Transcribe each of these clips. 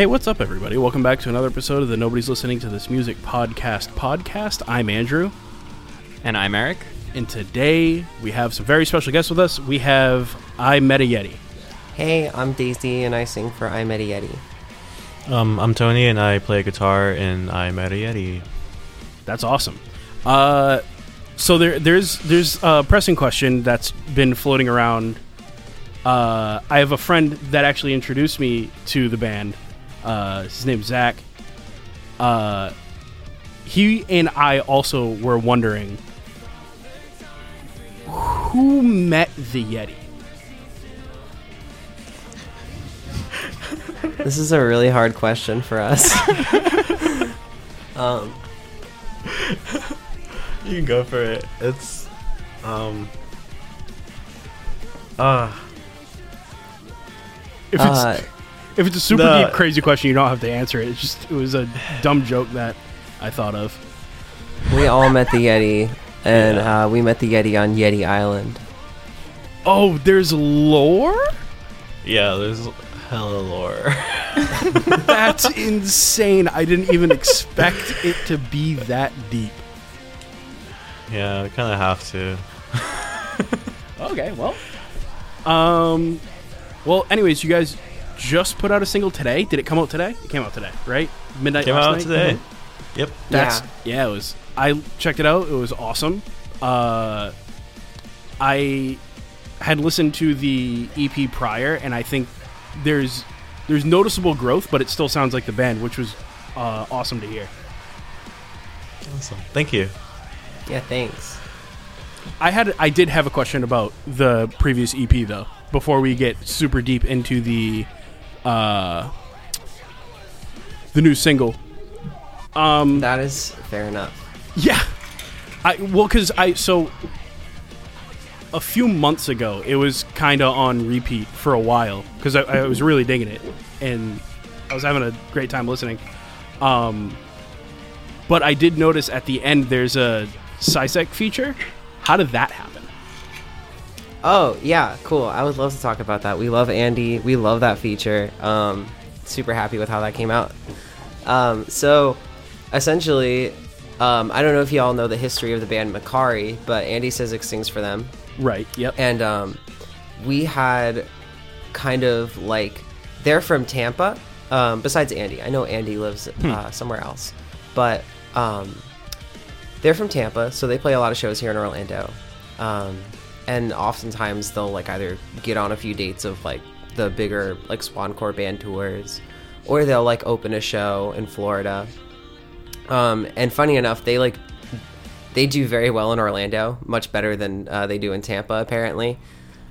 Hey, what's up, everybody? Welcome back to another episode of the Nobody's Listening to This Music Podcast podcast. I'm Andrew, And I'm Eric. and today we have some very special guests with us. We have I Met a Yeti. Hey, I'm Daisy and I sing for I Met a Yeti. Um, I'm Tony and I play guitar in I Met a Yeti. That's awesome. Uh, so there, there's there's a pressing question that's been floating around. Uh, I have a friend that actually introduced me to the band. Uh, his name's Zach. Uh, he and I also were wondering who met the Yeti. This is a really hard question for us. um, You can go for it. It's, um, uh, If it's uh, if it's a super the- deep, crazy question, you don't have to answer it. It's just it was a dumb joke that I thought of. we all met the Yeti, and Yeah. uh, we met the Yeti on Yeti Island. Oh, there's lore. yeah, there's hella lore. That's insane. I didn't even expect it to be that deep. yeah, we kind of have to. Okay, well. Um well, anyways, you guys just put out a single today. Did it come out today? It came out today, right? Midnight Came last out night? today. Mhm. Yep. That's Yeah. yeah. it was I checked it out. It was awesome. Uh I had listened to the EP prior and I think there's there's noticeable growth, but it still sounds like the band, which was uh, awesome to hear. Awesome. Thank you. Yeah, thanks. I had I did have a question about the previous EP though. Before we get super deep into the uh the new single. Um That is fair enough. yeah. I well cuz I so a few months ago it was kind of on repeat for a while cuz I, I was really digging it and I was having a great time listening. Um but I did notice at the end there's a Cizek feature. How did that happen? Oh yeah, cool. I would love to talk about that. We love Andy. We love that feature. Um, super happy with how that came out. Um, so essentially, um, I don't know if you all know the history of the band Makari, but Andy Cizek sings for them. Right. Yep. and um, we had kind of like they're from Tampa. Um, besides Andy, I know Andy lives uh, somewhere else, but um, they're from Tampa, so they play a lot of shows here in Orlando. Um, and oftentimes they'll like either get on a few dates of like the bigger like Swancore band tours, or they'll like open a show in Florida. Um, and funny enough, they like they do very well in Orlando, much better than uh, they do in Tampa, apparently.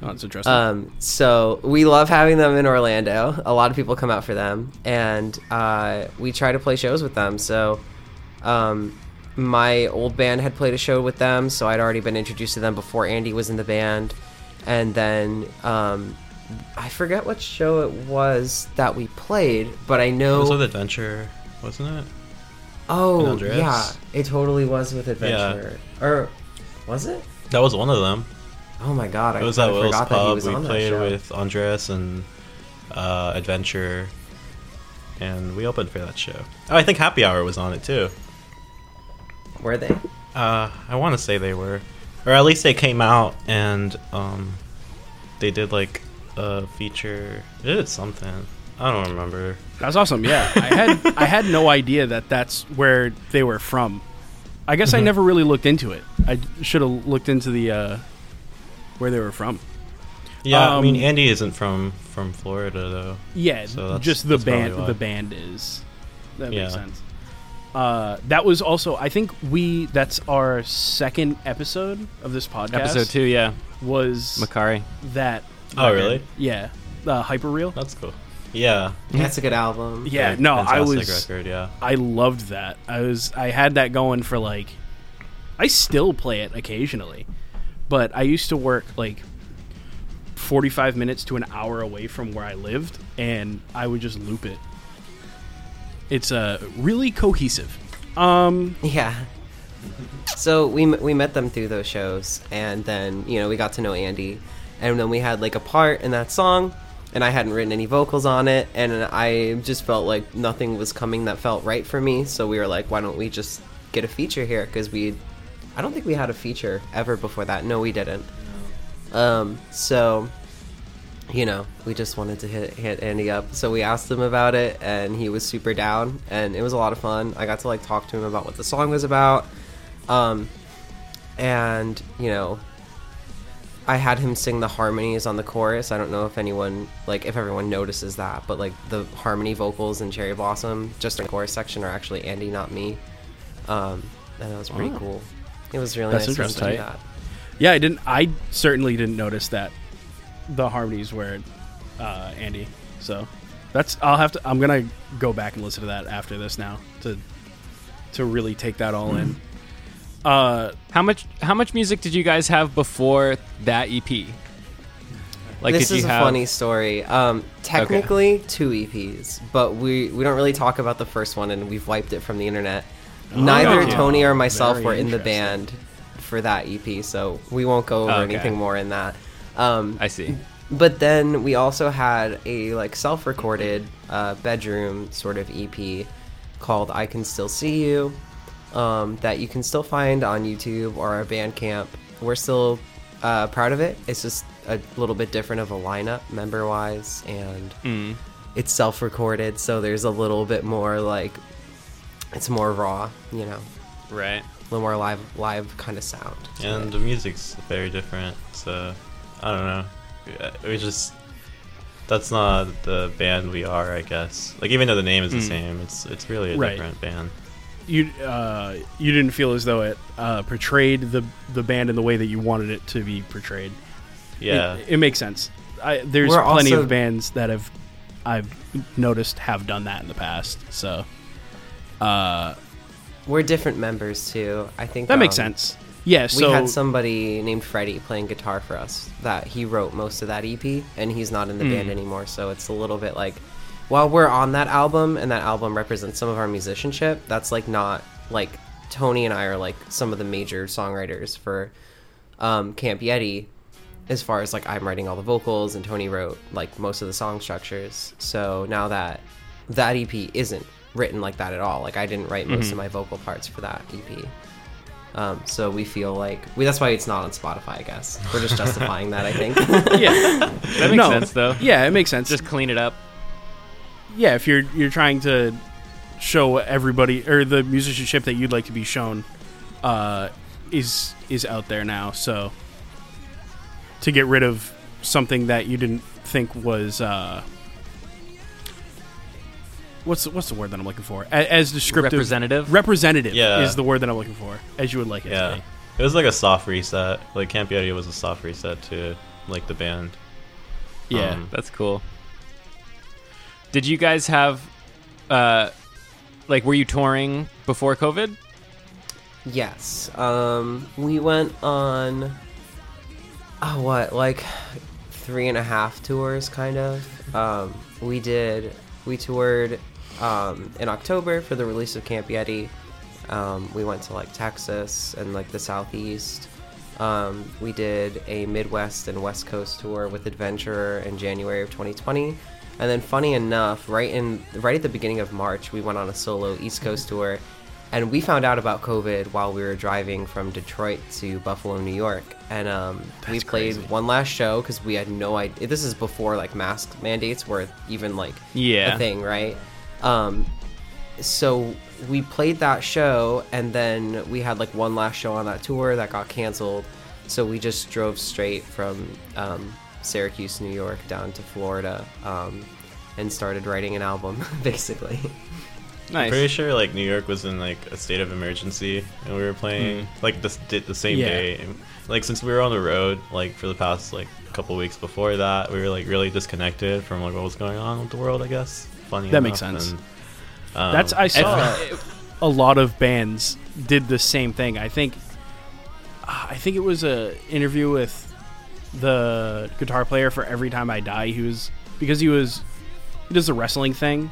Oh, that's interesting. Um, so we love having them in Orlando. A lot of people come out for them, and uh, we try to play shows with them. So um, my old band had played a show with them, so I'd already been introduced to them before Andy was in the band. And then um, I forget what show it was that we played, but I know It was with Adventure, wasn't it? oh, yeah, it totally was with Adventure. Or was it? That was one of them. Oh my god, I, It was at Will's forgot that he Pub. was We played show. with Andres and uh, Adventure, and we opened for that show. Oh, I think Happy Hour was on it too. Were they? Uh, I want to say they were, or at least they came out and um, they did like a feature. They did something. I don't remember. That's awesome. Yeah, I had I had no idea that that's where they were from. I guess I Mhm. never really looked into it. I should have looked into the uh, where they were from. Yeah, I mean Um, Andy isn't from from Florida though. Yeah, So just the band. The band is that makes Yeah. sense. Uh, that was also I think we that's our second episode of this podcast. Episode two, yeah. was Makari. that. Oh, record. really? Yeah, uh, Hyperreal. That's cool. Yeah. That's a good album. Yeah, Like, no, I was record. Yeah. I loved that. I was I had that going for like I still play it occasionally. But I used to work like 45 minutes to an hour away from where I lived and I would just loop it. It's uh really cohesive. Um Yeah. So we we met them through those shows, and then you know we got to know Andy, and then we had like a part in that song, and I hadn't written any vocals on it, and I just felt like nothing was coming that felt right for me. So we were like, why don't we just get a feature here? Because we, I don't think we had a feature ever before that. No, we didn't. Um, so, you know, we just wanted to hit hit Andy up. So we asked him about it, and he was super down, and it was a lot of fun. I got to like talk to him about what the song was about, um, and you know, I had him sing the harmonies on the chorus. I don't know if anyone like if everyone notices that, but like the harmony vocals in Cherry Blossom, just in the chorus section, are actually Andy, not me. Um, and that was pretty Oh. cool. It was really That's nice to do that. Yeah, I didn't. I certainly didn't notice that the harmonies were uh, Andy. So that's. I'll have to. I'm gonna go back and listen to that after this now to to really take that all in. Uh, How much how much music did you guys have before that EP? Like this did is you a have funny story. Um, technically, two EPs, but we we don't really talk about the first one, and we've wiped it from the internet. Neither okay. Tony or myself Very were in the band for that EP, so we won't go over Okay. anything more in that. Um, I see. but then we also had a like self-recorded uh, bedroom sort of EP called "I Can Still See You" um, that you can still find on YouTube or our Bandcamp. We're still uh, proud of it. It's just a little bit different of a lineup member-wise, and Mm. it's self-recorded, so there's a little bit more like it's more raw, you know, Right. a little more live, live kind of sound. And it. the music's very different, so I don't know. Yeah, We just that's not the band we are, I guess. Like even though the name is the Mm. same, it's it's really a Right. different band. you uh, you didn't feel as though it uh, portrayed the the band in the way that you wanted it to be portrayed. Yeah. it, it makes sense. I, there's We're plenty also- of bands that have I've noticed have done that in the past. So uh, we're different members too. I think that makes um, sense. Yeah. So we had somebody named Freddie playing guitar for us that he wrote most of that EP and he's not in the Hmm. band anymore so it's a little bit like while we're on that album and that album represents some of our musicianship that's like not like Tony and I are like some of the major songwriters for um, Camp Yeti as far as like I'm writing all the vocals and Tony wrote like most of the song structures so now that that EP isn't written like that at all like I didn't write most of my vocal parts for that EP um, so we feel like we, that's why it's not on Spotify. I guess we're just justifying that. I think. yeah, That makes No. sense though. yeah, it makes sense. Just clean it up. yeah, if you're you're trying to show everybody or the musicianship that you'd like to be shown uh, is is out there now. So to get rid of something that you didn't think was uh, what's the, what's the word that I'm looking for? A- As descriptive, Representative? representative Yeah. is the word that I'm looking for. As you would like it. To Yeah. be. It was like a soft reset. Like Camp Yeti was a soft reset to like the band. Yeah. Um, That's cool. Did you guys have uh like were you touring before COVID? yes. Um, we went on. Oh, what like three and a half tours, kind of. Um, we did. We toured um, in October for the release of Camp Yeti. Um, we went to like Texas and like the Southeast. Um, we did a Midwest and West Coast tour with Adventurer in January of 2020, and then funny enough, right in right at the beginning of March, we went on a solo East Coast tour, and we found out about COVID while we were driving from Detroit to Buffalo, New York, and um, we played crazy. one last show because we had no idea. This is before like mask mandates were even like Yeah. a thing, right? Um, so we played that show and then we had like one last show on that tour that got canceled so we just drove straight from um, syracuse new york down to florida um, and started writing an album basically Nice. Pretty sure like New York was in like a state of emergency, and we were playing like this did the same Yeah. day. Like since we were on the road, like for the past like couple weeks before that, we were like really disconnected from like what was going on with the world. I guess funny. That makes sense. and, um, That's I saw a lot of bands did the same thing. I think I think it was a interview with the guitar player for Every Time I Die. He was because he was he does the wrestling thing.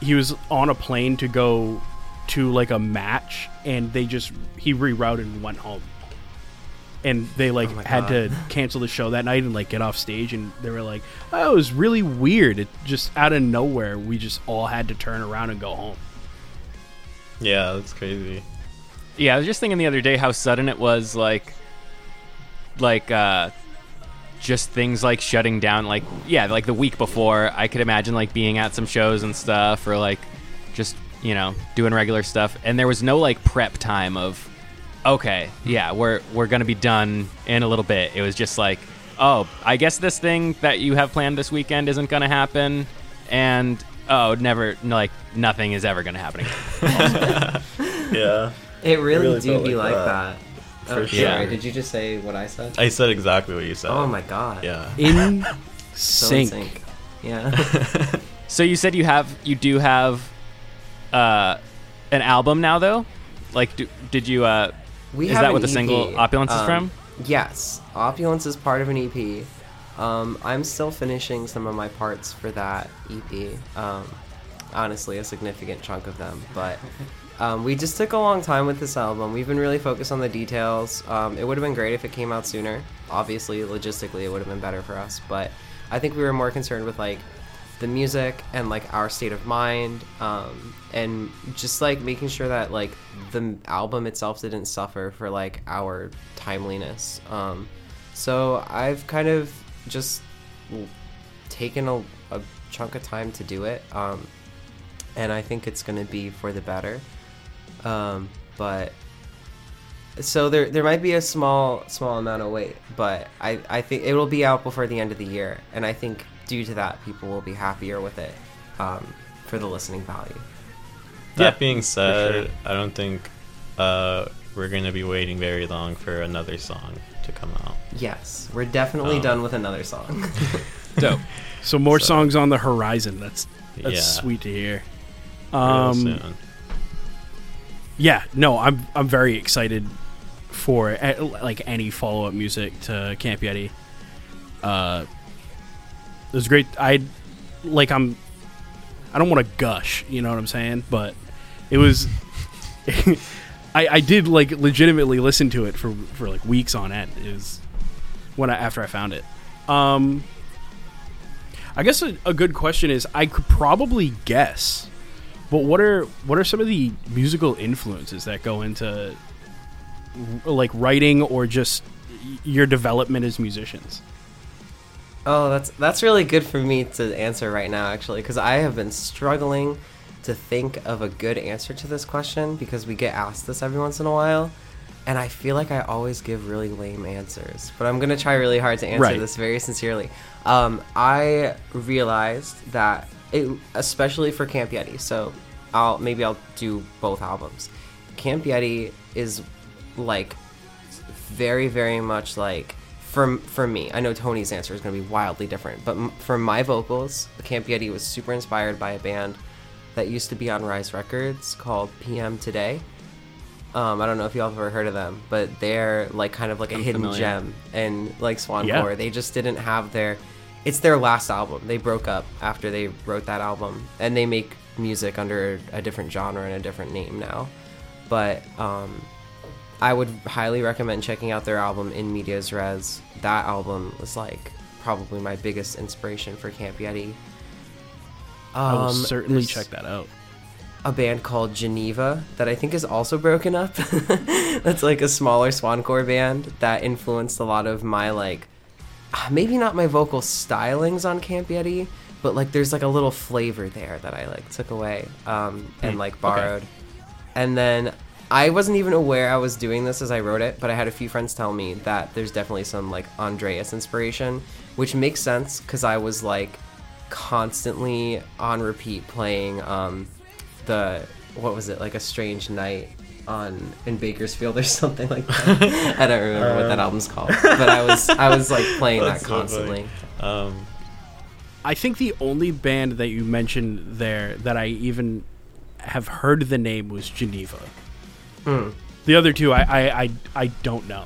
He was on a plane to go to like a match and they just he rerouted and went home. And they like Oh my had to cancel the show that night and like get off stage, and they were like, "Oh, it was really weird. It just out of nowhere, we just all had to turn around and go home." Yeah, that's crazy. Yeah, I was just thinking the other day how sudden it was like like uh just things like shutting down like yeah, like the week before I could imagine like being at some shows and stuff or like just, you know, doing regular stuff and there was no like prep time of okay, yeah, we're we're going to be done in a little bit. It was just like, oh, I guess this thing that you have planned this weekend isn't going to happen and oh, never like nothing is ever going to happen again. Yeah. It really, really do be like like that. that. For oh, sure. sorry. Did you just say what I said? I said exactly what you said. oh my god. Yeah. In So in sync. sync. Yeah. So you said you have you do have uh, an album now though? Like, do, did you? Uh, We Is that what the single Opulence is um, from? Yes, Opulence is part of an EP. Um, I'm still finishing some of my parts for that EP. Um, honestly, a significant chunk of them, but um, we just took a long time with this album. We've been really focused on the details. Um, it would have been great if it came out sooner. Obviously, logistically, it would have been better for us, but I think we were more concerned with like the music and like our state of mind um, and just like making sure that like the album itself didn't suffer for like our timeliness um, so i've kind of just taken a, a chunk of time to do it um, and i think it's going to be for the better um, but so there there might be a small small amount of wait, but I I think it will be out before the end of the year, and I think due to that, people will be happier with it um, for the listening value. That Yeah, being said, sure. I don't think uh, we're going to be waiting very long for another song to come out. Yes, we're definitely Um, done with another song. dope. So more So- songs on the horizon. That's that's Yeah. sweet to hear. Um, yeah, no, I'm I'm very excited for like any follow up music to Camp Yeti. Uh, it was great. I like I'm. I don't want to gush, you know what I'm saying, but it was. I I did like legitimately listen to it for for like weeks on end. Was when I after I found it. Um. I guess a, a good question is I could probably guess but what are what are some of the musical influences that go into like writing or just your development as musicians? Oh, that's that's really good for me to answer right now, actually, because I have been struggling to think of a good answer to this question because we get asked this every once in a while, and I feel like I always give really lame answers. But I'm gonna try really hard to answer Right. this very sincerely. Um, I realized that, it, especially for Camp Yeti, so I'll maybe I'll do both albums. Camp Yeti is like very very much like for for me i know tony's answer is to be wildly different but m- for my vocals camp yeti was super inspired by a band that used to be on rise records called PMtoday um, i don't know if y'all have ever heard of them but they're like kind of like a I'm hidden familiar. gem and like Swan Yeah. they just didn't have their it's their last album they broke up after they wrote that album and they make music under a different genre and a different name now but um, I would highly recommend checking out their album In Medias Res. That album was like probably my biggest inspiration for Camp Yeti. I will Um, certainly check that out. A band called Geneva that I think is also broken up. That's like a smaller swancore band that influenced a lot of my like maybe not my vocal stylings on Camp Yeti, but like there's like a little flavor there that I like took away um, and Hmm, like okay. borrowed. And then I wasn't even aware I was doing this as I wrote it, but I had a few friends tell me that there's definitely some like Andreas inspiration, which makes sense because I was like constantly on repeat playing um, the what was it like a strange night on in Bakersfield or something like that. I don't remember what that album's called, but I was I was like playing that That's so constantly. Um, I think the only band that you mentioned there that I even have heard the name was Geneva. Hmm. The other two, I I, I, I don't know.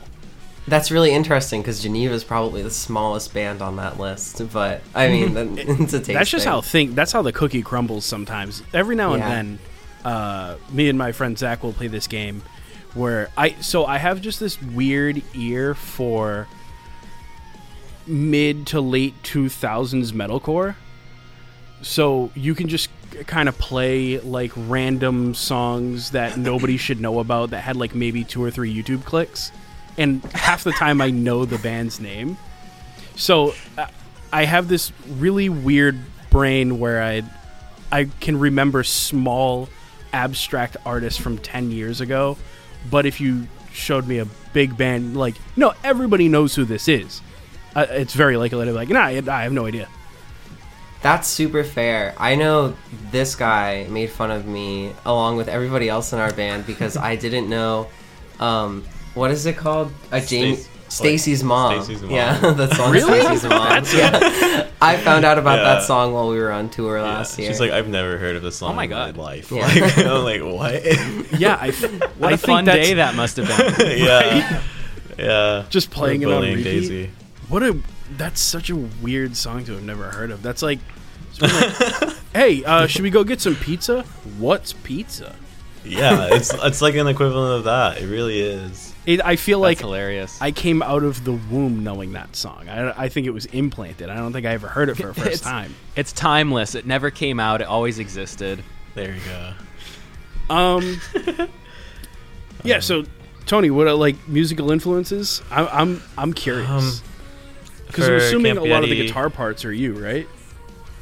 That's really interesting because Geneva is probably the smallest band on that list. But I mean, it's a taste. that's just thing. how think. That's how the cookie crumbles. Sometimes, every now and Yeah. then, uh, me and my friend Zach will play this game where I so I have just this weird ear for mid to late 2000s metalcore. So you can just kind of play like random songs that nobody should know about that had like maybe two or three YouTube clicks and half the time I know the band's name. So uh, I have this really weird brain where I I can remember small abstract artists from 10 years ago, but if you showed me a big band like no, everybody knows who this is. Uh, it's very likely to be like, nah, I have no idea. That's super fair. I know this guy made fun of me along with everybody else in our band because I didn't know um, what is it called? A Jamie Stacy's mom. Mom. Yeah, that song Really? Stacy's mom. yeah. I found out about Yeah. that song while we were on tour Yeah, last year. She's like, I've never heard of this song Oh my in God. my life. Yeah. Like, I'm like, what? Yeah, I, What I a fun that's day that must have been. yeah. Yeah. Just playing it on repeat. Daisy. What a that's such a weird song to have never heard of. That's like, like, hey, uh, should we go get some pizza? What's pizza? Yeah, it's it's like an equivalent of that. It really is. It, I feel That's like hilarious. I came out of the womb knowing that song. I, I think it was implanted. I don't think I ever heard it for a first It's- time. It's timeless. It never came out. It always existed. There you go. Um, yeah. So, Tony, what are like musical influences? I, I'm I'm curious Um, because I'm assuming Camp a lot of the guitar parts are you, right?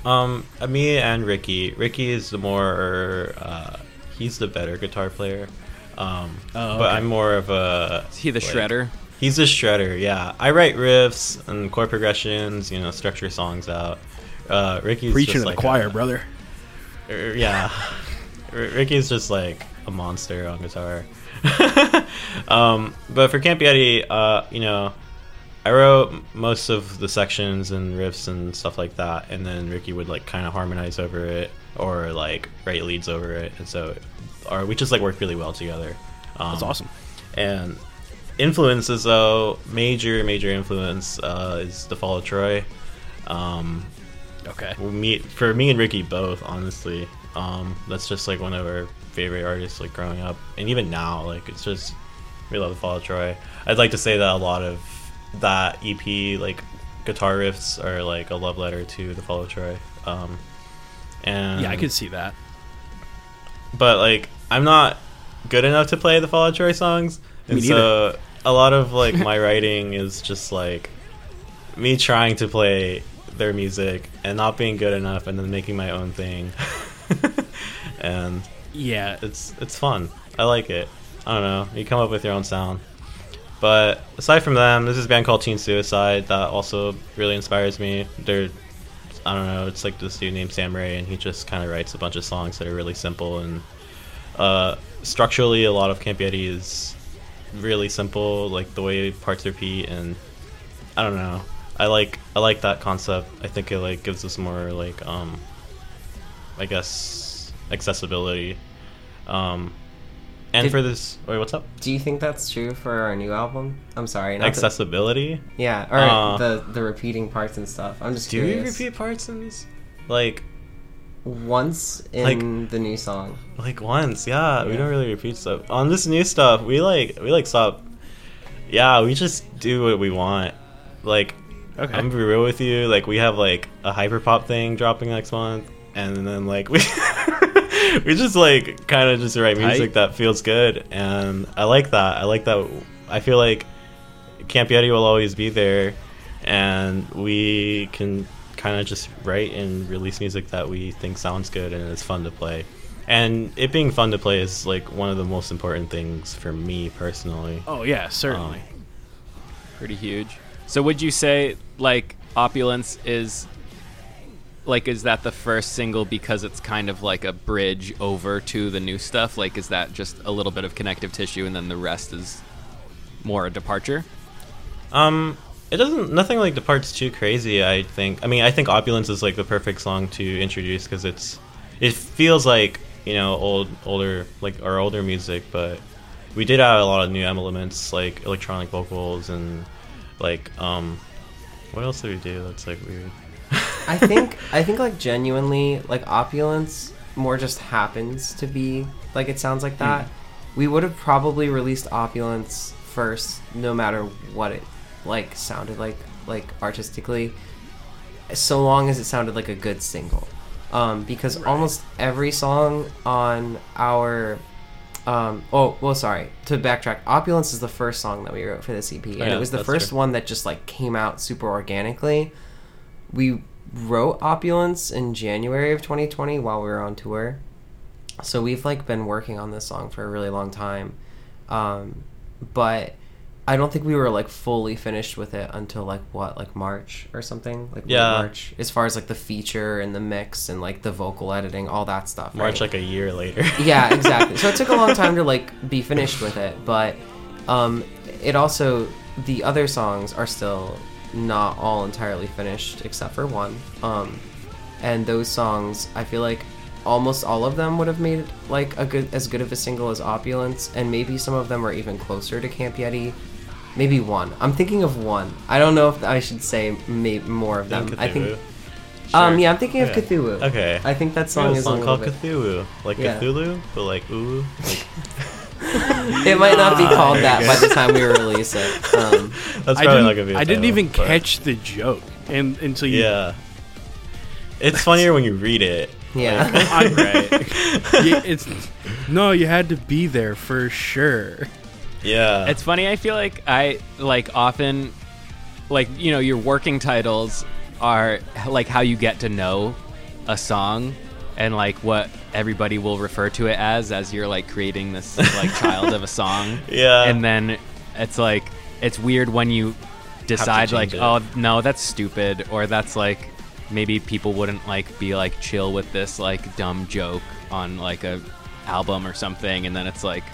Um, uh, me and Ricky. Ricky is the more. Uh, he's the better guitar player. Um, Oh, but okay. I'm more of a. Is he the like- shredder? He's a shredder. Yeah, I write riffs and chord progressions. You know, structure songs out. Uh, Ricky's Preaching just to like the choir, a- brother. er, yeah, Ricky's just like a monster on guitar. um, but for Camp Yeti, uh, you know, I wrote most of the sections and riffs and stuff like that, and then Ricky would like kind of harmonize over it or like write leads over it, and so, or we just like work really well together. Um, That's awesome. And influences though, major major influence uh, is the Fall of Troy. Um, Okay. me for me and Ricky both, honestly. Um, that's just like one of our favorite artists, like growing up, and even now, like it's just we love the Fall of Troy. I'd like to say that a lot of that EP, like guitar riffs, are like a love letter to the Fall of Troy. Um, and Yeah, I could see that. but like I'm not good enough to play the Fall of Troy songs, and so a lot of like my writing is just like me trying to play their music and not being good enough, and then making my own thing. and Yeah. it's it's fun. I like it. I don't know. You come up with your own sound. But aside from them, this is a band called Teen Suicide that also really inspires me. They're I don't know, it's like this dude named Sam Ray and he just kind of writes a bunch of songs that are really simple and uh, structurally a lot of Camp Yeti is really simple, like the way parts repeat and I don't know. I like I like that concept. I think it like gives us more like um I guess accessibility. Um and Did- for this wait, what's up? Do you think that's true for our new album? I'm sorry. Accessibility? yeah, or Uh, the the repeating parts and stuff. I'm just Do curious. repeat parts in these? Like once in Like- the new song? like once, yeah, We don't really repeat stuff. On this new stuff, we like we like stop Yeah, we just do what we want. Like Okay. I'm gonna be real with you, like we have like a hyperpop thing dropping next month and then like we we just like kind of just write music Tight. that feels good and I like that. I like that I feel like Camp Yeti will always be there and we can kind of just write and release music that we think sounds good and is fun to play. And it being fun to play is like one of the most important things for me personally. oh yeah, certainly. Um, Pretty huge. So would you say like Opulence is like is that the first single because it's kind of like a bridge over to the new stuff? Like is that just a little bit of connective tissue and then the rest is more a departure? Um, it doesn't. Nothing like departs too crazy. I think. I mean, I think opulence is like the perfect song to introduce because it's. It feels like you know old, older like our older music, but we did add a lot of new elements like electronic vocals and like um, what else did we do that's like weird? I think I think like genuinely like opulence more just happens to be like it sounds like that. we would have probably released Opulence first, no matter what it like sounded like, like artistically, so long as it sounded like a good single. Um, because almost every song on our um, oh well sorry to backtrack opulence is the first song that we wrote for this ep and yeah, it was the first fair. one that just like came out super organically we wrote opulence in january of 2020 while we were on tour so we've like been working on this song for a really long time um, but i don't think we were like fully finished with it until like what like march or something like Yeah. march as far as like the feature and the mix and like the vocal editing all that stuff March right? like a year later. yeah exactly so it took a long time to like be finished with it but um it also the other songs are still not all entirely finished except for one um and those songs i feel like almost all of them would have made like a good as good of a single as opulence and maybe some of them are even closer to camp yeti maybe one i'm thinking of one i don't know if i should say may- more of them i think Cthulhu. um yeah i'm thinking of Okay. cthulhu Okay. i think that song have a is song a called little bit Cthulhu, like Yeah. Cthulhu, but like ooh, like It might not be Ah, called that by the time we release it. Um, that's I probably didn't, gonna be. a I didn't even but- catch the joke and until you. Yeah, it's funnier when you read it. yeah. I'm right. Yeah, it's no, you had to be there for sure. Yeah, It's funny. I feel like I like often, like you know, your working titles are like how you get to know a song, and like what everybody will refer to it as as you're like creating this like child of a song. Yeah. And then it's like it's weird when you decide like, it. oh no, that's stupid, or that's like maybe people wouldn't like be like chill with this like dumb joke on like a album or something, and then it's like.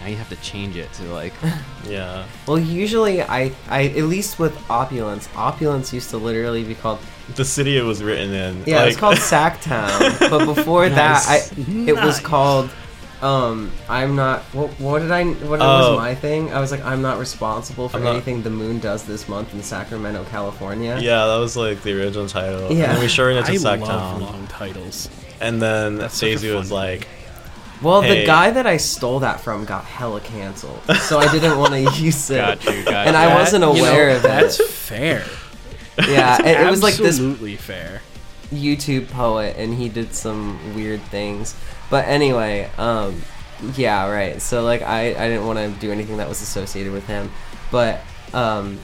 Now you have to change it to like yeah. Well, usually I, I at least with opulence, opulence used to literally be called The city it was written in. yeah, like, it's called Sactown. but before that, I it was called um I'm not what, what did I what Oh. was my thing? I was like I'm not responsible for not- anything the moon does this month in Sacramento, California. Yeah, that was like the original title. Yeah. And we shortened it to I Sactown. love long titles. And then That's such a Daisy was like, Well, Hey. the guy that I stole that from got hella canceled, so I didn't want to use it. Got you, got and you. I wasn't you know, aware of That's it. fair. Yeah, it, it was like this absolutely fair. YouTube poet and he did some weird things. But anyway, um yeah, right. So like I I didn't want to do anything that was associated with him. But um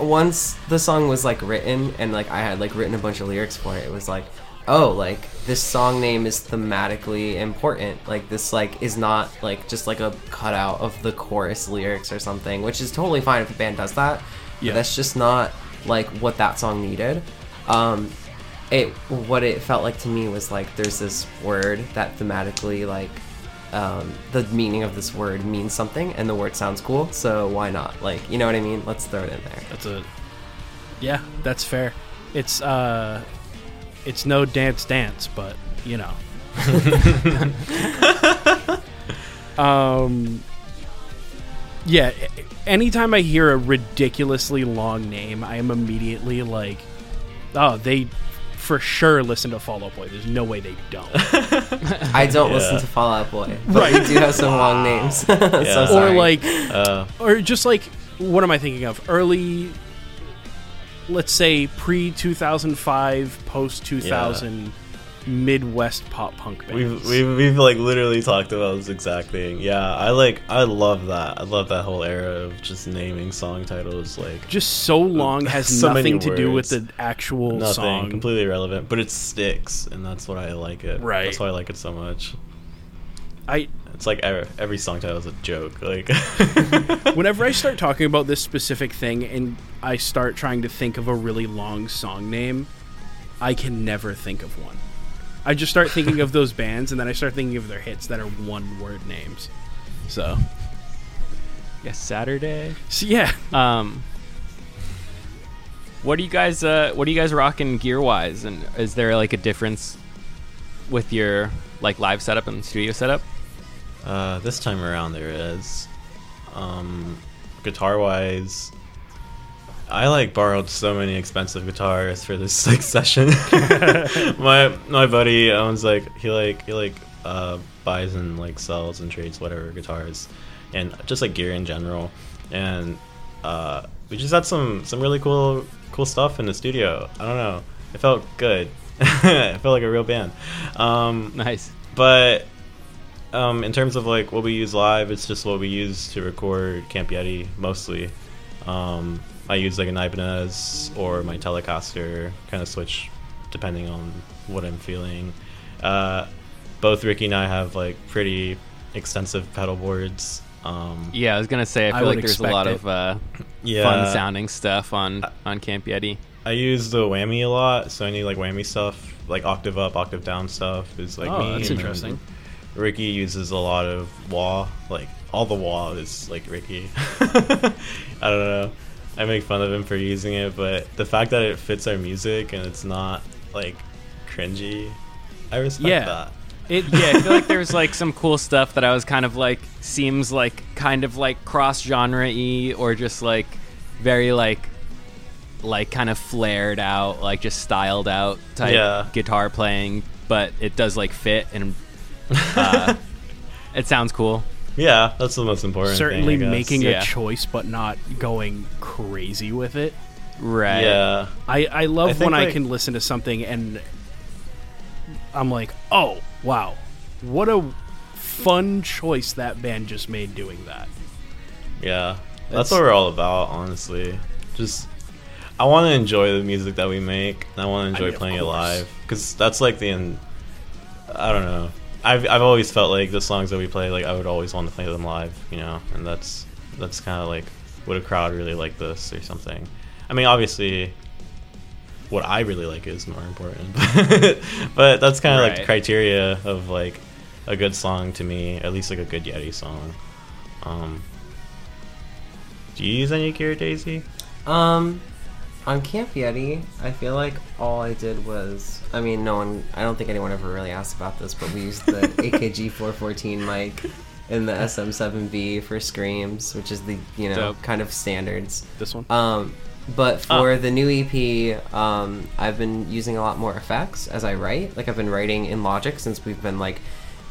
once the song was like written and like I had like written a bunch of lyrics for it, it was like, "Oh, like this song name is thematically important. Like this like is not like just like a cutout of the chorus lyrics or something, which is totally fine if a band does that. Yeah. That's just not like what that song needed. Um it what it felt like to me was like there's this word that thematically like um, the meaning of this word means something and the word sounds cool so why not like you know what i mean let's throw it in there That's a yeah, that's fair. It's uh, it's no dance dance, but you know. um, yeah. Anytime I hear a ridiculously long name, I am immediately like, oh, they for sure listen to Fall Out Boy. There's no way they don't. i don't Yeah. listen to Fall Out boy but Right. we do have some long names so Yeah. or like uh, or just like what am I thinking of? Early, let's say pre two thousand five, post two thousand, Midwest pop punk bands. we've, we've, we've like literally talked about this exact thing. Yeah, I like, I love that. I love that whole era of just naming song titles like just so long has So nothing to do with the actual nothing, song. completely irrelevant, but it sticks, and that's what I like it. Right. That's why I like it so much. I It's like every, every song title is a joke. Like, whenever I start talking about this specific thing and I start trying to think of a really long song name, I can never think of one. I just start thinking of those bands and then I start thinking of their hits that are one word names. So, yes, Saturday. so yeah, Um, what do you guys uh, What are you guys rocking gear wise? And is there like a difference with your like live setup and studio setup? Uh, this time around, there is. Um, guitar wise, I like borrowed so many expensive guitars for this like session. my my buddy owns like he like he like uh, buys and like sells and trades whatever guitars, and just like gear in general. And uh, we just had some some really cool cool stuff in the studio. I don't know. It felt good. it felt like a real band. Um, Nice. but um, in terms of like what we use live, it's just what we use to record Camp Yeti mostly. Um, I use like an Ibanez or my Telecaster, kind of switch depending on what I'm feeling. Uh, both Ricky and I have like pretty extensive pedal boards. Um, Yeah, I was gonna say I I feel would like there's a lot it. of uh, yeah, fun sounding stuff on on Camp Yeti. I use the whammy a lot, so any like whammy stuff, like octave up, octave down stuff is like Oh, me. that's and then interesting. Ricky uses a lot of wah, like all the wah is like Ricky. I don't know. I make fun of him for using it, but the fact that it fits our music and it's not like cringy, I respect Yeah. that. It, yeah, I feel like there's like some cool stuff that I was kind of like seems like kind of like cross genre y or just like very like like kind of flared out, like just styled out type Yeah. guitar playing, but it does like fit and uh, it sounds cool. Yeah, that's the most important. Certainly thing, making Yeah. a choice, but not going crazy with it. Right. Yeah, I, I love I think, when I can listen to something and I'm like, oh wow, what a fun choice that band just made doing that. yeah. That's, That's- what we're all about, honestly. Just, I want to enjoy the music that we make. And I want to enjoy mean, playing it live because that's like the. In, I don't know. I've I've always felt like the songs that we play, like I would always want to play them live, you know, and that's that's kind of like would a crowd really like this or something. I mean, obviously, what I really like is more important, but that's kind of like the criteria of like a good song to me, at least like a good Yeti song. Um, do you use any gear, Daisy? Um, on Camp Yeti, I feel like all I did was, I mean, no one, I don't think anyone ever really asked about this, but we used the AKG 414 mic and the SM7B for screams, which is the, you know, Dope. kind of standards. This one? Um, but for Ah. the new EP, um, I've been using a lot more effects as I write. Like I've been writing in Logic since we've been like,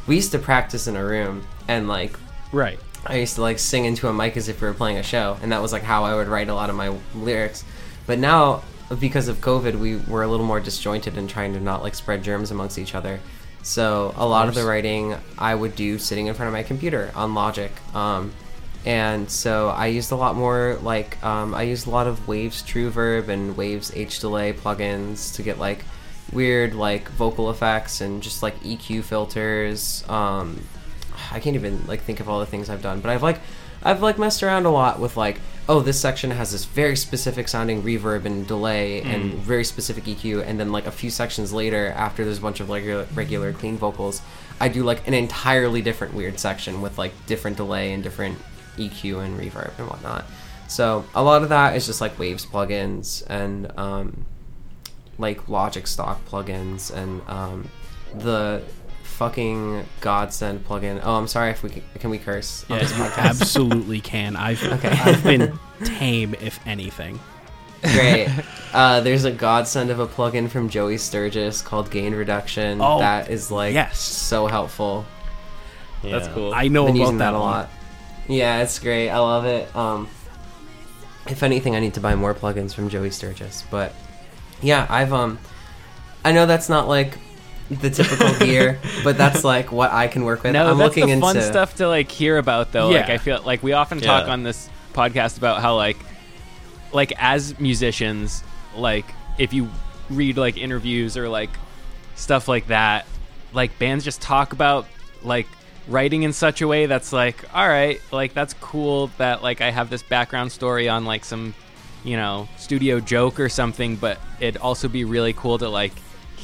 we used to practice in a room and like right. I used to like sing into a mic as if we were playing a show, and that was like how I would write a lot of my lyrics. But now, because of COVID, we were a little more disjointed and trying to not like spread germs amongst each other. So a lot of the writing I would do sitting in front of my computer on Logic, um, and so I used a lot more like um, I used a lot of Waves TrueVerb and Waves H Delay plugins to get like weird like vocal effects and just like EQ filters. Um, I can't even like think of all the things I've done, but I've like I've like messed around a lot with like oh this section has this very specific sounding reverb and delay and very specific EQ, and then like a few sections later after there's a bunch of regular regular clean vocals, I do like an entirely different weird section with like different delay and different EQ and reverb and whatnot. So a lot of that is just like Waves plugins and um, like Logic stock plugins and um, the fucking Godsend plugin. Oh, I'm sorry if we can, can we curse on Yeah, this you podcast? absolutely can. I've Okay. I've been tame, if anything. Great. Uh, there's a godsend of a plugin from Joey Sturgis called Gain Reduction. Oh, that is like yes. so helpful. That's cool. I know Been about using that, that a one. lot. Yeah, it's great. I love it. Um, if anything, I need to buy more plugins from Joey Sturgis. But yeah, I've um, I know that's not like the typical gear, but that's like what I can work with. No, I'm that's looking the into fun stuff to like hear about though. Like Yeah. I feel like we often talk on this podcast about how like like as musicians, like if you read like interviews or like stuff like that, like bands just talk about like writing in such a way that's like, all right, like that's cool that like I have this background story on like some, you know, studio joke or something, but it'd also be really cool to like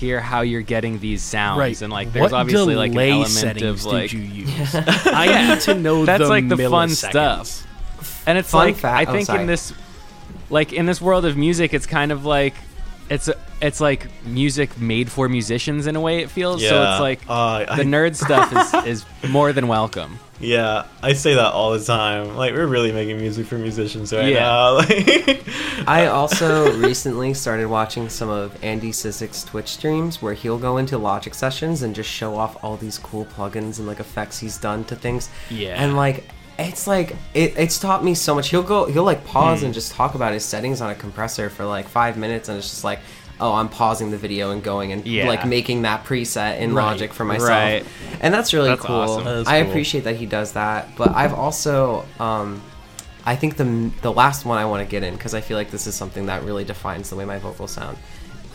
hear how you're getting these sounds Right. and like there's what obviously like an delay element of like did you use? I need to know That's the like the fun stuff. and it's Fun like fact- I oh, think sorry. in this like in this world of music it's kind of like it's it's like music made for musicians in a way. It feels Yeah. so. It's like Uh, I- the nerd stuff is, is more than welcome. Yeah, I say that all the time. Like we're really making music for musicians right Yeah. now. Like, I also recently started watching some of Andy Cizek's Twitch streams where he'll go into Logic sessions and just show off all these cool plugins and like effects he's done to things. Yeah. And like it's like it, it's taught me so much. He'll go he'll like pause Hmm. and just talk about his settings on a compressor for like five minutes and it's just like Oh, I'm pausing the video and going and Yeah. like making that preset in Right. Logic for myself, Right. and that's really That's cool. awesome. That is I cool. appreciate that he does that, but I've also um, I think the the last one I want to get in because I feel like this is something that really defines the way my vocals sound.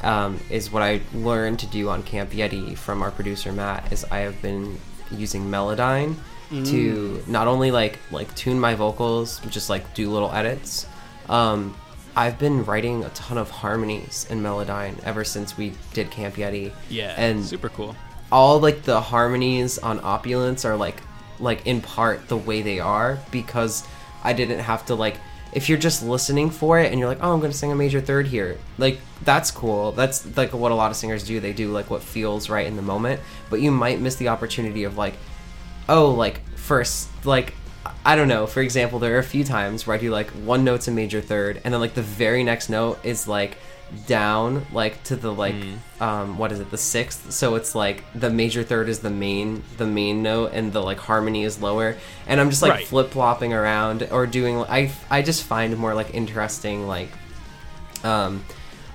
Um, is what I learned to do on Camp Yeti from our producer Matt. Is I have been using Melodyne to not only like like tune my vocals, just like do little edits. Um, I've been writing a ton of harmonies in Melodyne ever since we did Camp Yeti. Yeah, and Super cool. all like the harmonies on opulence are like like in part the way they are because i didn't have to like if you're just listening for it and you're like oh i'm gonna sing a major third here like that's cool that's like what a lot of singers do they do like what feels right in the moment but you might miss the opportunity of like oh like first like i don't know for example there are a few times where i do like one note's a major third and then like the very next note is like down like to the like um what is it the sixth? So it's like the major third is the main the main note and the like harmony is lower. And i'm just like Right. flip-flopping around or doing i i just find more like interesting like um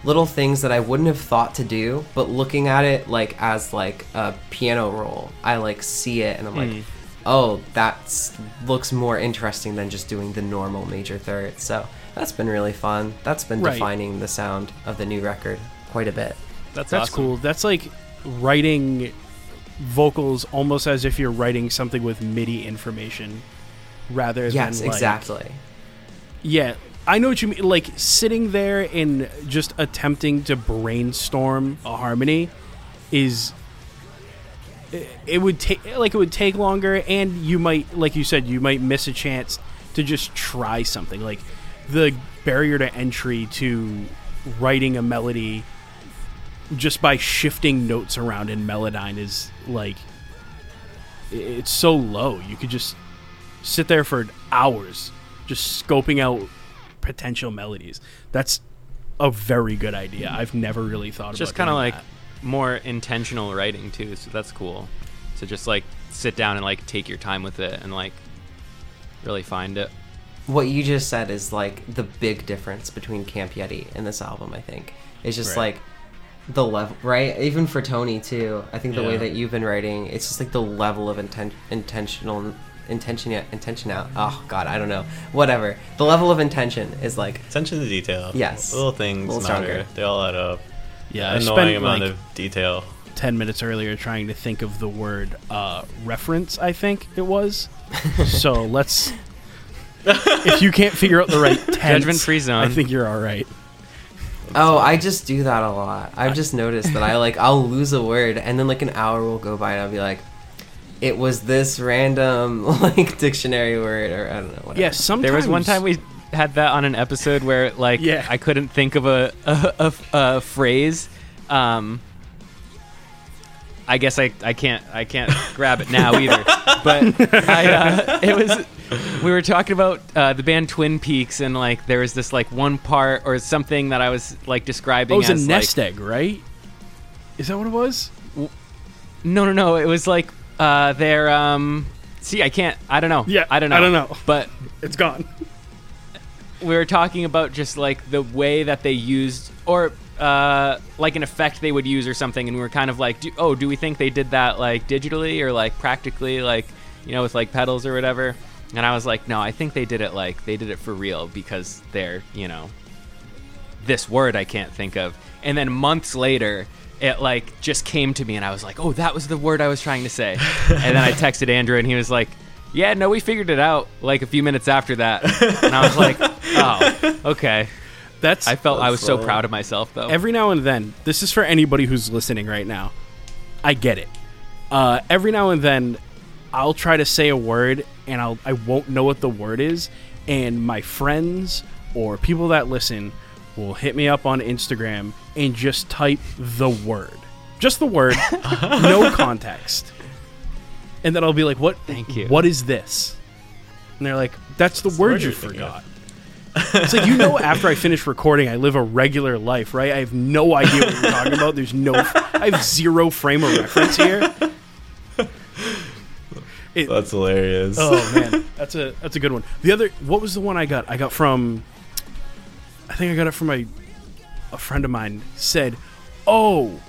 little things that i wouldn't have thought to do but looking at it like as like a piano roll i like see it and i'm like hmm. oh that looks more interesting than just doing the normal major third so that's been really fun that's been Right. defining the sound of the new record quite a bit That's That's awesome. cool. That's like writing vocals almost as if you're writing something with MIDI information rather yes than like, exactly Yeah, I know what you mean. Like sitting there and just attempting to brainstorm a harmony is it- would take like it would take longer and you might like you said you might miss a chance to just try something like the barrier to entry to writing a melody just by shifting notes around in melodyne is like it's so low you could just sit there for hours just scoping out potential melodies that's a very good idea i've never really thought Just about just kind of like that. more intentional writing too. So that's cool. To just like sit down and like take your time with it and like really find it. what you just said is like the big difference between Camp Yeti and this album. I think it's just Right. like the level, right? Even for Tony too. I think the way that you've been writing, it's just like the level of inten- intentional intention yet, intention out. Oh God, I don't know. Whatever. The level of intention is like attention to detail. Yes. little things Little matter. stronger. They all add up. yeah i annoying spent amount like of detail. 10 minutes earlier trying to think of the word uh, reference i think it was so let's if you can't figure out the right tense, Judgment-free zone. i think you're all right Oh, I just do that a lot. I've just noticed that I like I'll lose a word and then like an hour will go by and I'll be like, it was this random like dictionary word or I don't know. Whatever. yes sometimes There was one time we had that on an episode where like Yeah. I couldn't think of a a, a, a phrase. Um, I guess I, I can't I can't grab it now either. But I, uh, it was we were talking about uh, the band Twin Peaks and like there was this like one part or something that I was like describing oh, it was a nest like, egg right is that what it was no no no it was like uh, they're um see I can't I don't know. Yeah, I don't know. I don't know. but it's gone. we were talking about just like the way that they used or uh, like an effect they would use or something and we were kind of like do, oh do we think they did that like digitally or like practically like you know with like pedals or whatever? And i was like no i think they did it like they did it for real because they're you know this word i can't think of. And then months later it like just came to me and i was like oh that was the word i was trying to say. And then i texted andrew and he was like yeah no we figured it out like a few minutes after that. And i was like oh okay. That's I felt I was so proud of myself though. every now and then this is for anybody who's listening right now i get it. Uh, every now and then i'll try to say a word and I'll, i won't know what the word is and my friends or people that listen will hit me up on Instagram and just type the word, just the word, no context, and then I'll be like, "What? Thank you. What is this?" And they're like, "That's the word word you you're thinking of." forgot." it's like you know, after I finish recording, I live a regular life, right? I have no idea what you're talking about. There's no, I have zero frame of reference here. It- That's hilarious. Oh man, that's a that's a good one. The other, what was the one I got? I got from, I think I got it from a a friend of mine. Said, "Oh,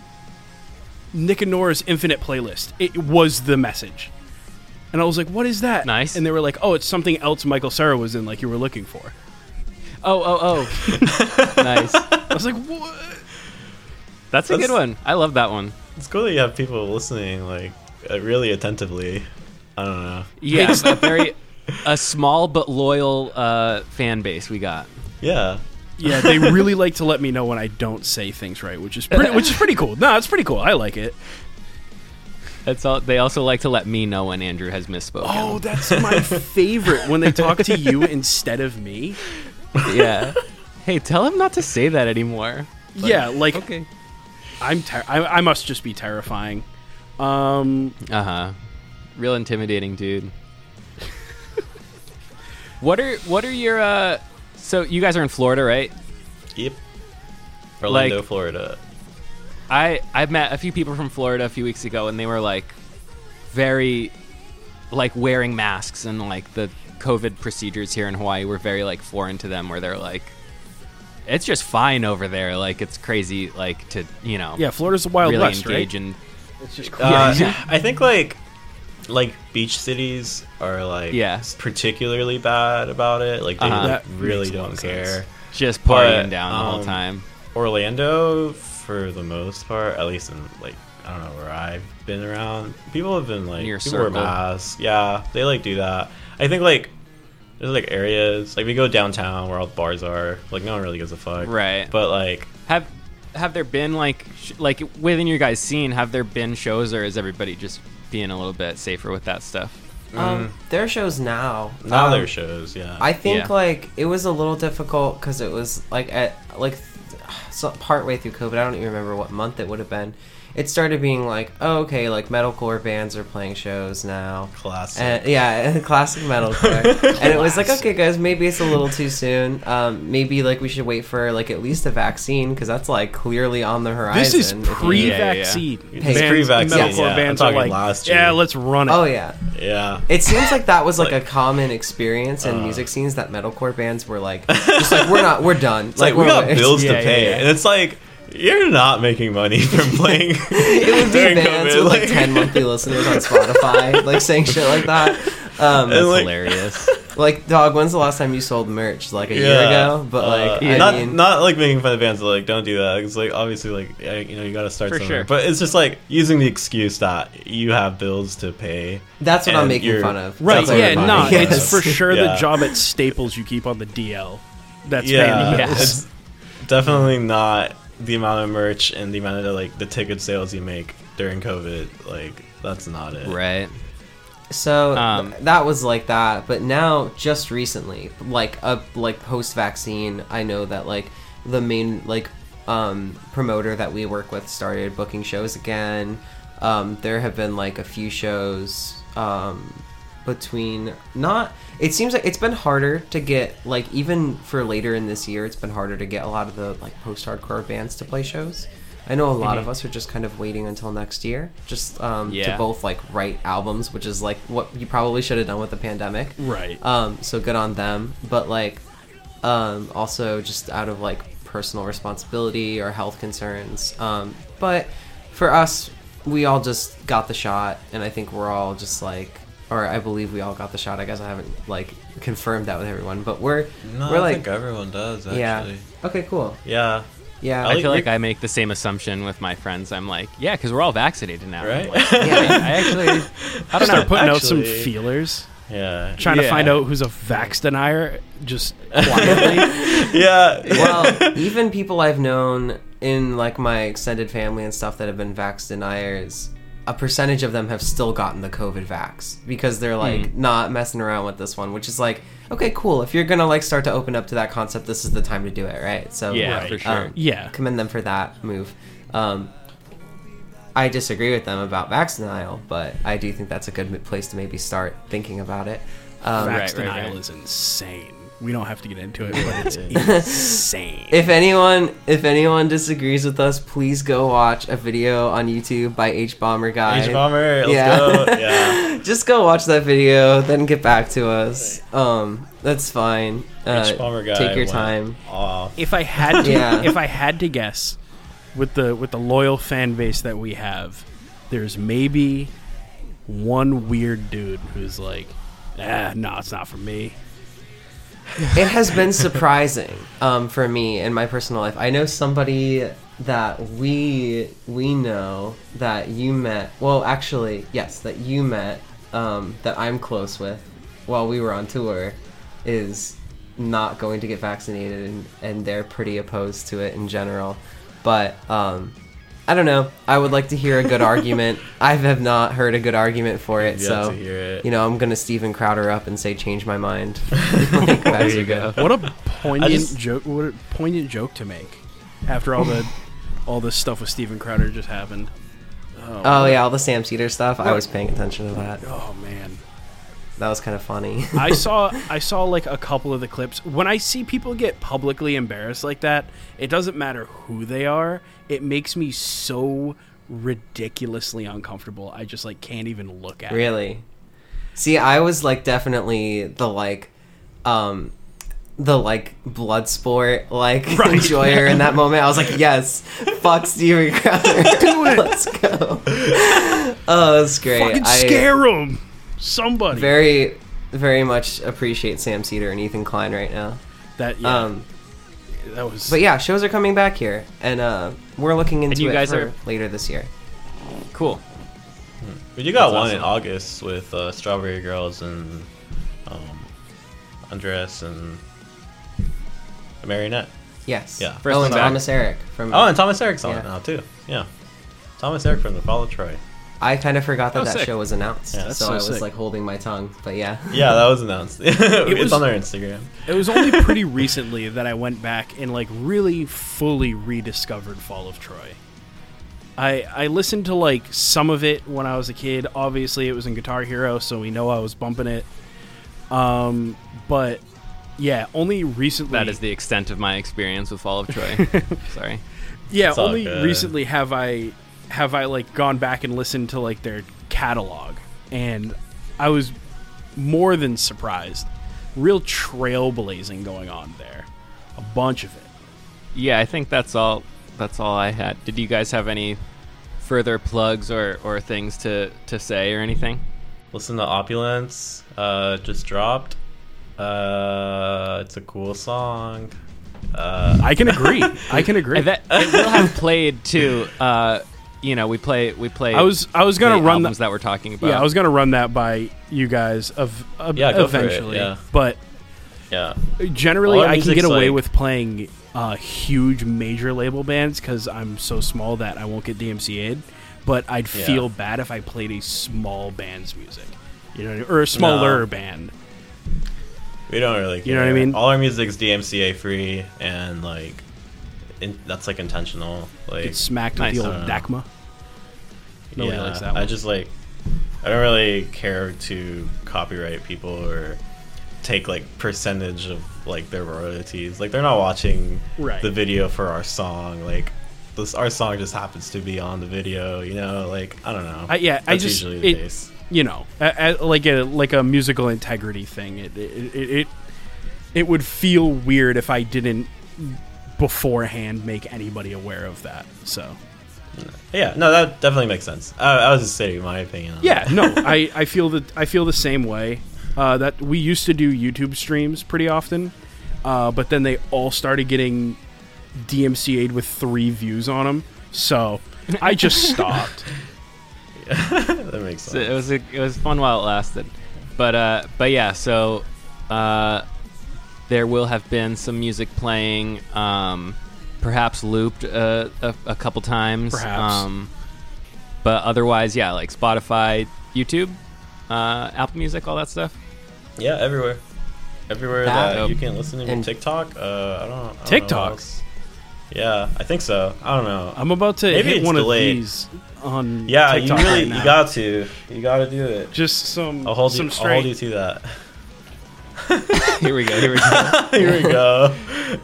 Nick and Norah's Infinite playlist." It was the message, and I was like, "What is that?" Nice. And they were like, "Oh, it's something else Michael Cera was in, like you were looking for." Oh, oh, oh. nice. I was like, "What?" That's a good one. I love that one. It's cool that you have people listening like uh, really attentively. I don't know. Yeah, a very a small but loyal uh, fan base we got. Yeah. Yeah, they really like to let me know when I don't say things right, which is pretty, which is pretty cool. No, it's pretty cool. I like it. That's all. They also like to let me know when Andrew has misspoken. Oh, that's my favorite when they talk to you instead of me. yeah. Hey, tell him not to say that anymore. yeah, like Okay. I'm ter- I, I must just be terrifying. Um, Uh huh. Real intimidating, dude. what are what are your uh? So you guys are in Florida, right? Yep. Orlando, Like- Florida. I I met a few people from Florida a few weeks ago, and they were like very like wearing masks and like the COVID procedures here in Hawaii were very like foreign to them. Where they're like, it's just fine over there. Like it's crazy. Like to you know yeah, Florida's a Wild really West, engage right? in It's just Uh, I think like like beach cities are like Yeah. particularly bad about it. Like they Uh-huh. That really makes a lot don't care. sense. just partying But, down the whole um, time. Orlando, for the most part, at least in like I don't know where I've been around, people have been like Near people wear masks. Yeah, they like do that. I think like there's like areas like we go downtown where all the bars are. Like no one really gives a fuck. Right. But like Have have there been like sh- like within your guys' scene? Have there been shows, or is everybody just being a little bit safer with that stuff? Um, there are shows now. now Um, there's shows. Yeah. I think Yeah. like it was a little difficult because it was like at like so part way through COVID. I don't even remember what month it would have been. It started being like, oh, okay, like metalcore bands are playing shows now. classic. And, yeah, classic metalcore. and it was like, okay, guys, maybe it's a little too soon. Um, maybe like we should wait for like at least a vaccine because that's like clearly on the horizon. This is if you- pre-vaccine. Yeah, yeah, yeah. It's pre-vaccine, metalcore yeah. I'm bands are like, last year. yeah, let's run it. Oh yeah. yeah. It seems like that was like, Like- a common experience in Uh. music scenes that metalcore bands were like, just like we're not, we're done. It's like, we we're- got it's- bills yeah, to pay, yeah, yeah. and it's like you're not making money from playing. It would be bands COVID, with like ten monthly listeners on Spotify, like saying shit like that. Um, That's like- hilarious. like, dog, when's the last time you sold merch? Like a year ago, but like, Uh, I not mean, not like making fun of bands, like don't do that. It's like obviously like yeah, you know you got to start For somewhere. sure. But it's just like using the excuse that you have bills to pay. that's what I'm making fun of. Right, That's yeah, I'm no, reminding- it's for sure the job at Staples you keep on the DL. That's Yeah, paying the Yeah. bills. it's definitely not the amount of merch and the amount of like the ticket sales you make during COVID. Like that's not it. right. So Um, th- that was like that, but now just recently, like a like post vaccine, I know that like the main like um promoter that we work with started booking shows again. Um, there have been like a few shows um between not it seems like it's been harder to get like even for later in this year it's been harder to get a lot of the like post hardcore bands to play shows. I know a lot of us are just kind of waiting until next year just um to both like write albums which is like what you probably should have done with the pandemic. Right. um so good on them. But like um also just out of like personal responsibility or health concerns. Um but for us we all just got the shot and i think we're all just like or i believe we all got the shot i guess i haven't like confirmed that with everyone but we're No, we're I like think everyone does. Actually. yeah okay cool Yeah. yeah I I feel like I make the same assumption with my friends. I'm like, yeah, because we're all vaccinated now. Right. I'm like, Yeah. I actually, I don't Start know. putting out some feelers, yeah. trying to find out who's a vax denier, just quietly. yeah. well even people i've known in like my extended family and stuff that have been vax deniers a percentage of them have still gotten the COVID vax because they're like not messing around with this one, which is like, okay, cool. If you're gonna like start to open up to that concept, this is the time to do it, right? So Yeah, Right. for sure. um, Yeah. commend them for that move. Um, I disagree with them about vax denial, but I do think that's a good place to maybe start thinking about it. Um, Vax right, denial right. is insane. We don't have to get into it, but it's insane. If anyone, if anyone disagrees with us, please go watch a video on YouTube by H Bomber Guy. H bomber, let's Yeah. go. Yeah. Just go watch that video, then get back to us. Um, that's fine. Uh, H bomber guy. take your time. Off. if I had to, Yeah. if I had to guess, with the with the loyal fan base that we have, there's maybe one weird dude who's like, ah, no, it's not for me. It has been surprising um, for me in my personal life. I know somebody that we we know that you met. Well, actually, yes, that you met. Um, that I'm close with while we were on tour is not going to get vaccinated, and, and they're pretty opposed to it in general. But um, I don't know. I would like to hear a good argument. I have not heard a good argument for it, Yet so to hear it. you know, I'm gonna Steven Crowder up and say change my mind. like, There you go. What a poignant just- joke! What a poignant joke to make after all the all this stuff with Steven Crowder just happened. Oh, oh yeah, all the Sam Seder stuff. I was paying attention to that. Oh man. That was kind of funny. I saw I saw like a couple of the clips. When I see people get publicly embarrassed like that, it doesn't matter who they are. It makes me so ridiculously uncomfortable. I just like can't even look at it. really. See, I was like definitely the like, um, the like blood sport like Right. enjoyer in that moment. I was like, yes, fuck Steven Crowder, do it. Let's go. Oh, that's great. Fucking I scare them. Somebody. very, very much appreciate Sam Seder and Ethan Klein right now. that yeah. Um, that was but yeah, shows are coming back here, and uh, we're looking into you it guys for are- later this year. Cool. But you got That's one in. August with uh, Strawberry Girls and um, Andres and Marionette. Yes. Yeah. First oh, one and back. Thomas Erak from. Oh, and Thomas Erak's on Yeah. it now too. Yeah, Thomas Erak from the Fall of Troy. I kind of forgot that Oh, that sick. show was announced, Yeah, so, so I was sick. like holding my tongue. But yeah. Yeah, that was announced. it's was- on their Instagram. It was only pretty recently that I went back and like really fully rediscovered Fall of Troy. I I listened to like some of it when I was a kid. Obviously, it was in Guitar Hero, so we know I was bumping it. Um, but yeah, only recently. That is the extent of my experience with Fall of Troy. Sorry. yeah. It's Only good. recently have I have I like gone back and listened to like their catalog, and I was more than surprised. Real trailblazing going on there. A bunch of it. Yeah, I think that's all. That's all I had. Did you guys have any further plugs or, or things to, to say or anything? Listen to Opulence. Uh, just dropped. Uh, it's a cool song. Uh, I can agree. I can agree. I bet it will have played too. Uh, you know, we play we play. I was I was gonna the run albums that. that we're talking about. Yeah, I was gonna run that by you guys of uh, Yeah, go it, eventually. yeah. But yeah. generally, I can get away like- with playing uh, huge major label bands because I'm so small that I won't get DMCA'd. But I'd Yeah. feel bad if I played a small band's music, you know, or a smaller No. band. We don't really. Care. You know what I mean? All our music's DMCA free and like, in, that's like intentional. Like, Get smacked Nice. with the old. DACMA. Nobody yeah, likes that I just like, I don't really care to copyright people or take like percentage of like their royalties. Like they're not watching Right. the video for our song. Like this, our song just happens to be on the video. You know, like I don't know. I, yeah, I just usually the it, case. you know, a, a, like a like a musical integrity thing. It it, it it it would feel weird if I didn't beforehand make anybody aware of that. So Yeah, no, that definitely makes sense. I, I was just stating my opinion. On yeah, that. no, I I feel that I feel the same way. Uh, that we used to do YouTube streams pretty often, uh, but then they all started getting DMCA'd with three views on them. So I just stopped. that makes So sense. it was a, it was fun while it lasted, but uh, but yeah. So uh, there will have been some music playing, um, perhaps looped uh, a, a couple times. Perhaps. Um, but otherwise, yeah, like Spotify, YouTube, uh, Apple Music, all that stuff. Yeah, everywhere. Everywhere That- that, you can listen to and- TikTok. Uh, I don't. I don't know what Yeah, I think so. I don't know. I'm about to Maybe hit it's one delayed. of these on yeah, TikTok you really right you got to. You got to do it. just some I'll hold some you. I'll hold you to that. Here we go. Here we go. Here we go.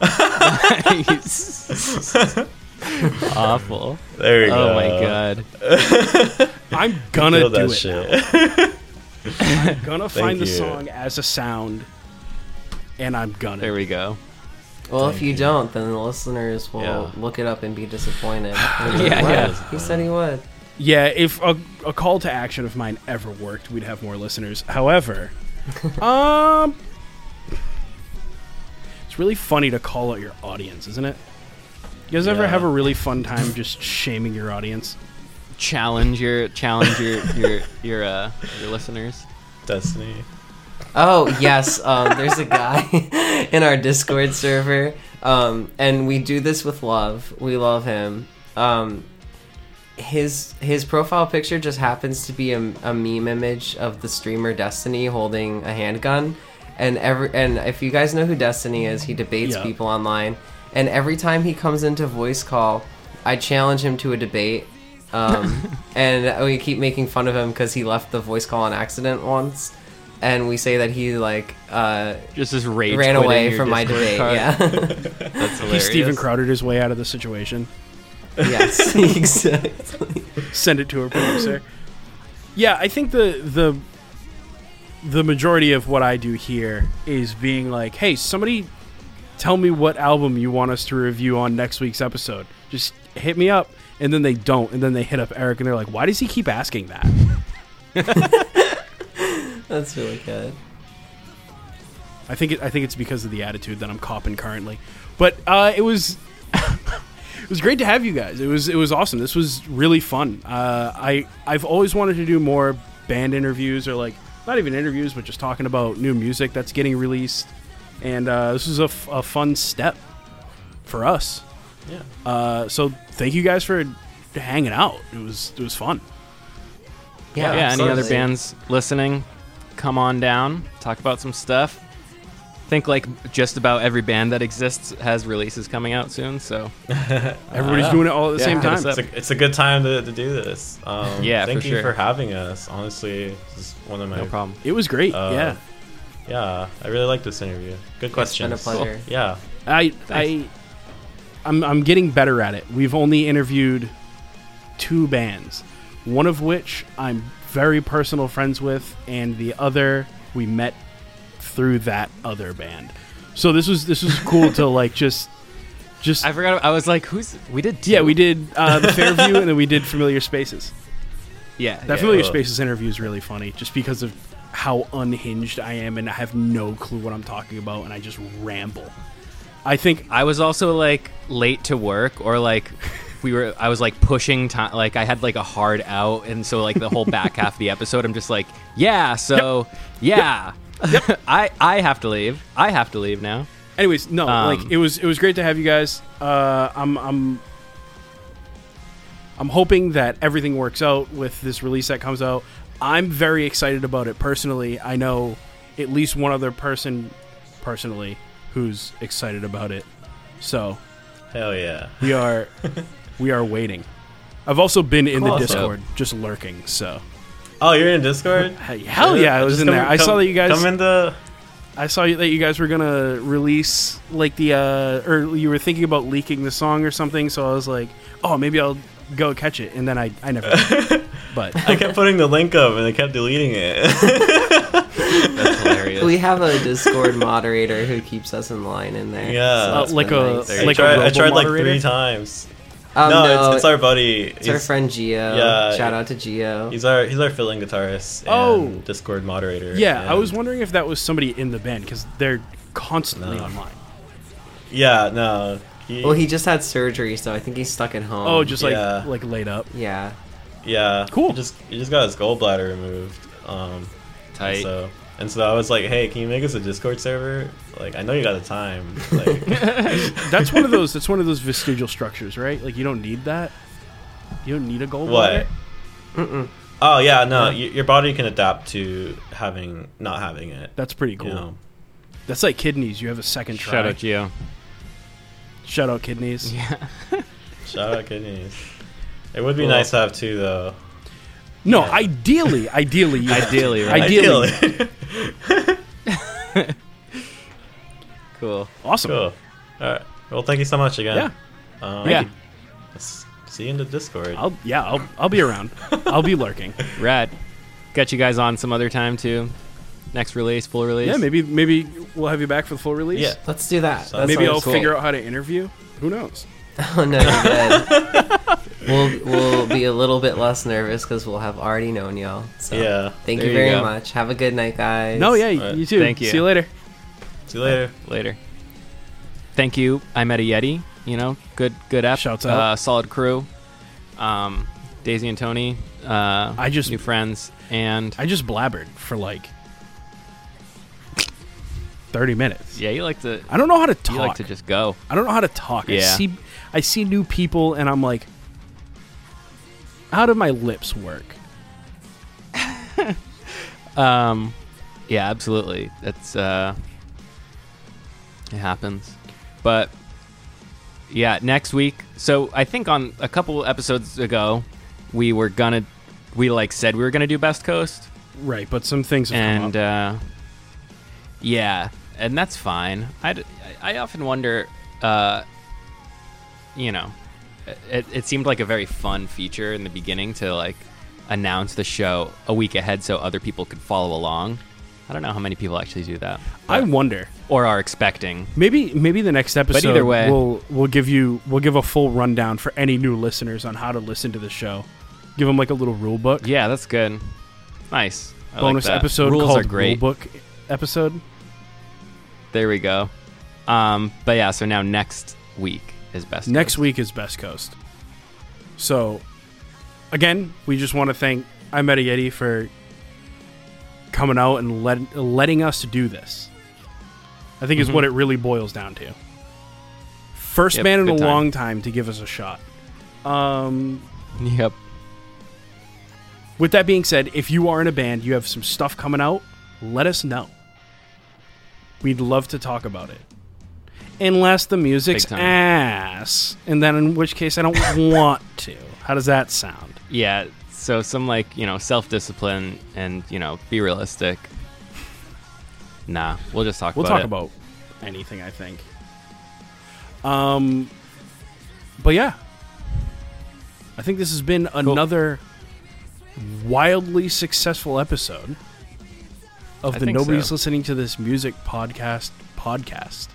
Awful. There we go. Oh my god. I'm gonna do that it. shit. I'm gonna find the you. song as a sound, and I'm gonna. There we go. Well, if you you. don't, then the listeners will Yeah. look it up and be disappointed. Yeah, yeah. He said he would. Yeah, if a, a call to action of mine ever worked, we'd have more listeners. However, um, it's really funny to call out your audience, isn't it? You guys ever have a really fun time just shaming your audience? Challenge your challenge your your your uh your listeners. Destiny. Oh yes, um, there's a guy in our Discord server, um, and we do this with love. We love him. Um, his his profile picture just happens to be a, a meme image of the streamer Destiny holding a handgun, and every and if you guys know who Destiny is, he debates Yeah. people online, and every time he comes into voice call, I challenge him to a debate. Um, and we keep making fun of him because he left the voice call on accident once, and we say that he like uh, Just as rage ran away your from my Discord debate. card. Yeah. That's He hilarious. Steven Crowdered his way out of the situation. yes. Exactly. Send it to a producer. Yeah, I think the the the majority of what I do here is being like, "Hey, somebody tell me what album you want us to review on next week's episode. Just hit me up." And then they don't, and then they hit up Eric, and they're like, "Why does he keep asking that?" That's really good. I think it, I think it's because of the attitude that I'm copping currently. But uh, it was it was great to have you guys. It was it was awesome. This was really fun. Uh, I I've always wanted to do more band interviews or like not even interviews, but just talking about new music that's getting released. And uh, this is a, f- a fun step for us. Yeah. Uh, so thank you guys for hanging out. It was it was fun. Yeah. yeah, any other bands listening, come on down, talk about some stuff. Think like just about every band that exists has releases coming out soon, so Everybody's yeah. doing it all at the Yeah, same time. It's a, it's a good time to, to do this. Um, Yeah, thank for you sure. for having us. Honestly, this is one of my no problem. It was great. Uh, yeah. Yeah, I really like this interview. Good question. It's been a pleasure. Yeah. I I I'm I'm getting better at it. We've only interviewed two bands, one of which I'm very personal friends with, and the other we met through that other band. So this was this was cool to like just just I forgot. I was like, "Who's?" We did. Two. yeah we did uh, the Fairview and then we did Familiar Spaces. Yeah, That yeah. Familiar. Spaces interview is really funny just because of how unhinged I am and I have no clue what I'm talking about and I just ramble. I think I was also like late to work, or like we were. I was like pushing time. Like I had like a hard out, and so like the whole back half of the episode, I'm just like, yeah. So yeah, I I have to leave. I have to leave now. Anyways, no, Um, like it was it was great to have you guys. Uh, I'm I'm I'm hoping that everything works out with this release that comes out. I'm very excited about it personally. I know at least one other person personally who's excited about it. So Hell yeah. we are we are waiting. I've also been in the Discord, just lurking. So Oh, you're in Discord? Hell yeah, I was Just in come- there. I saw that you guys. come into. I saw you- that you guys were gonna release like the uh, or you were thinking about leaking the song or something. So I was like, oh, maybe I'll go catch it, and then I I never. did. but I kept putting the link up and they kept deleting it. That's hilarious. We have a Discord moderator who keeps us in line in there. Yeah. so Uh, that's like been a- nice. I like a tried, I robo tried like moderator? three times. Um, no, no, it's, it's our buddy. it's our friend Geo. Yeah, Shout out to Geo. He's our he's our filling guitarist. And Oh. Discord moderator. yeah, I was wondering if that was somebody in the band because they're constantly No. online. Yeah, no. He, Well, he just had surgery, so I think he's stuck at home. Oh, just like yeah. like laid up. yeah. yeah, Cool. He just he just got his gallbladder removed. Um, Tight. So and so I was like, hey, can you make us a Discord server? Like, I know you got the time. Like, That's one of those. That's one of those vestigial structures, right? Like you don't need that. You don't need a gold What? bladder. Oh yeah, no, y your body can adapt to having not having it. That's pretty cool. You know? That's like kidneys. You have a second try. Shout out Geo. Shout out kidneys. Yeah. Shout out kidneys. It would be Cool. nice to have two though. No, Yeah. ideally, ideally, yeah. Ideally, right? Ideally. Cool. awesome. cool. All right. Well, thank you so much again. Yeah, Um, Yeah. See you in the Discord. I'll yeah, I'll I'll be around. I'll be lurking. Rad. Got you guys on some other time too. Next release, full release. Yeah, maybe maybe we'll have you back for the full release. yeah. Let's do that. That Maybe I'll cool. figure out how to interview. Who knows? Oh no, you're good. we'll we'll be a little bit less nervous because we'll have already known y'all. So Yeah. thank There you you very go. much. Have a good night, guys. No, yeah, Alright. you too. Thank you. See you later. See you later. later. Thank you. I met a Yeti. You know, good good app. Shouts out. Uh, solid crew. Um, Daisy and Tony. Uh, I just- new friends and I just blabbered for like thirty minutes. yeah, you like to I don't know how to talk. you like to just go. I don't know how to talk. I Yeah. see I see new people and I'm like how do my lips work? Um, yeah, absolutely. It's uh, it happens, but yeah, next week. So I think on a couple episodes ago, we were gonna, we like said we were gonna do Best Coast, Right, but some things have and come up. uh, yeah, and that's fine. I I often wonder, uh, you know, it, it seemed like a very fun feature in the beginning to like announce the show a week ahead so other people could follow along. I don't know how many people actually do that, I wonder. or are expecting. Maybe maybe the next episode But either way- we'll we'll give you we'll give a full rundown for any new listeners on how to listen to the show. Give them like a little rule book. Yeah, that's good. Nice. I bonus like that. episode Rules called are great. rule book episode. There we go. Um, but yeah, so now next week is best. Coast. Next Coast. week is Best Coast. So, again, we just want to thank I Met a Yeti for coming out and let, letting us do this. I think is Mhm. what it really boils down to. First Yep, man in a time. long time to give us a shot. Um, Yep. with that being said, if you are in a band, you have some stuff coming out, let us know. We'd love to talk about it. Unless the music's ass. And then in which case I don't want to. How does that sound? Yeah. So some like you know self discipline and you know be realistic. Nah, we'll just talk. We'll about talk it. about anything, I think. Um but yeah. I think this has been another wildly successful episode of I the Nobody's so. Listening to This Music podcast podcast.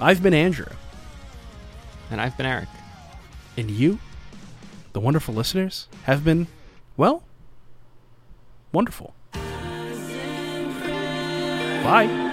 I've been Andrew. And I've been Eric. And you, the wonderful listeners, have been, well, wonderful. Bye.